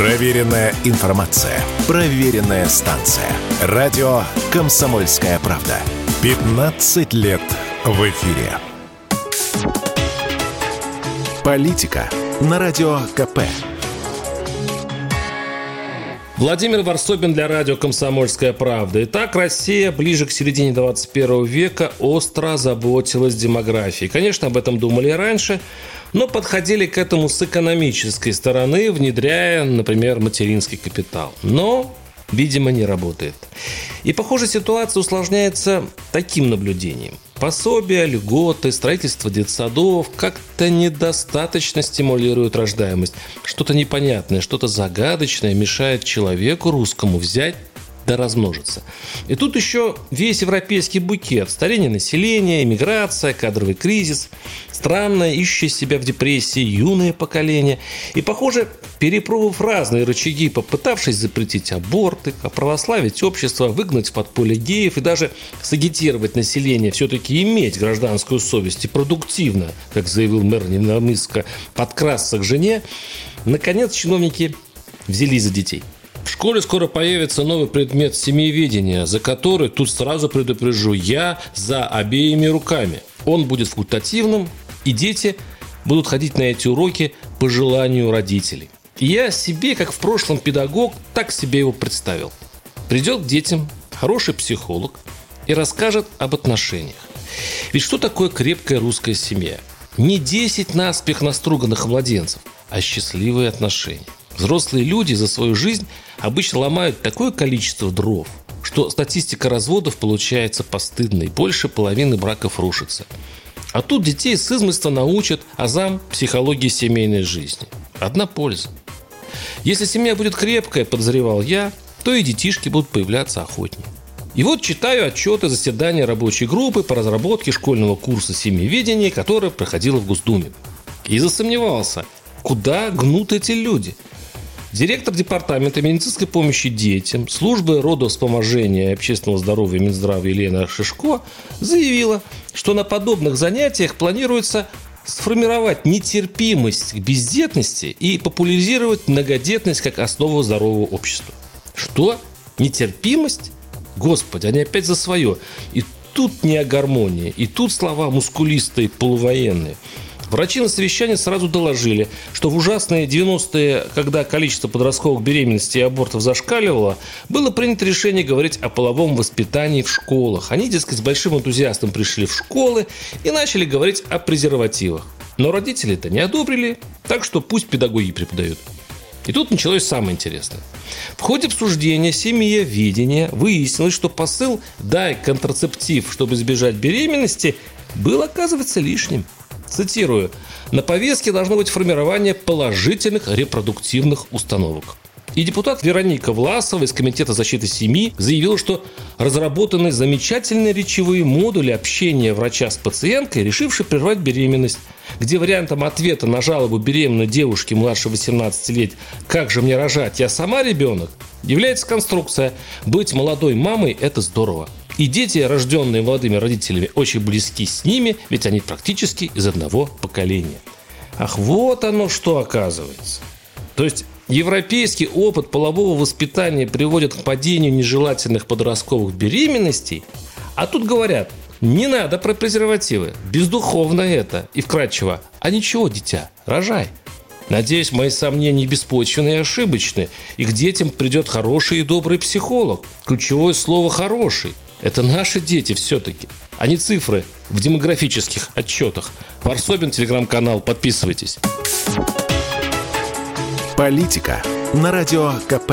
Проверенная информация. Проверенная станция. Радио «Комсомольская правда». 15 лет в эфире. Политика на Радио КП. Владимир Варсобин для радио «Комсомольская правда». Итак, Россия ближе к середине 21 века остро заботилась демографией. Конечно, об этом думали и раньше, но подходили к этому с экономической стороны, внедряя, например, материнский капитал. Но видимо, не работает. И, похоже, ситуация усложняется таким наблюдением. Пособия, льготы, строительство детсадов как-то недостаточно стимулируют рождаемость. Что-то непонятное, что-то загадочное мешает человеку русскому взять да размножится. И тут еще весь европейский букет. Старение населения, иммиграция, кадровый кризис, странное, ищущее себя в депрессии юное поколение. И, похоже, перепробовав разные рычаги, попытавшись запретить аборты, оправославить общество, выгнать в подполье геев и даже сагитировать население все-таки иметь гражданскую совесть и продуктивно, как заявил мэр Невномыска, подкрасться к жене, наконец чиновники взялись за детей – в школе скоро появится новый предмет семьеведения, за который, тут сразу предупрежу, я за обеими руками. Он будет факультативным, и дети будут ходить на эти уроки по желанию родителей. И я себе, как в прошлом педагог, так себе его представил. Придет к детям хороший психолог и расскажет об отношениях. Ведь что такое крепкая русская семья? Не 10 наспех наструганных младенцев, а счастливые отношения. Взрослые люди за свою жизнь обычно ломают такое количество дров, что статистика разводов получается постыдной. Больше половины браков рушится. А тут детей с измольства научат азам психологии семейной жизни. Одна польза. Если семья будет крепкая, подозревал я, то и детишки будут появляться охотнее. И вот читаю отчеты заседания рабочей группы по разработке школьного курса семьеведения, которое проходило в Госдуме. И засомневался, куда гнут эти люди – Директор Департамента медицинской помощи детям службы родовспоможения и общественного здоровья Минздрава Елена Шишко заявила, что на подобных занятиях планируется сформировать нетерпимость к бездетности и популяризировать многодетность как основу здорового общества. Что? Нетерпимость? Господи, они опять за свое. И тут не о гармонии, и тут слова мускулистые, полувоенные – Врачи на совещании сразу доложили, что в ужасные 90-е, когда количество подростковых беременностей и абортов зашкаливало, было принято решение говорить о половом воспитании в школах. Они, дескать, с большим энтузиастом пришли в школы и начали говорить о презервативах. Но родители это не одобрили, так что пусть педагоги преподают. И тут началось самое интересное. В ходе обсуждения семьеведения выяснилось, что посыл «дай контрацептив, чтобы избежать беременности» был, оказывается, лишним – Цитирую. «На повестке должно быть формирование положительных репродуктивных установок». И депутат Вероника Власова из Комитета защиты семьи заявила, что разработаны замечательные речевые модули общения врача с пациенткой, решившей прервать беременность, где вариантом ответа на жалобу беременной девушки младше 18 лет «Как же мне рожать? Я сама ребенок?» является конструкция «Быть молодой мамой – это здорово». И дети, рожденные молодыми родителями, очень близки с ними, ведь они практически из одного поколения. Ах, вот оно что оказывается. То есть европейский опыт полового воспитания приводит к падению нежелательных подростковых беременностей, а тут говорят, не надо про презервативы, бездуховно это и вкрадчиво. А ничего, дитя, рожай. Надеюсь, мои сомнения беспочвенны и ошибочны, и к детям придет хороший и добрый психолог. Ключевое слово «хороший». Это наши дети все-таки, а не цифры в демографических отчетах. Варсобин, телеграм-канал, подписывайтесь. Политика на радио КП.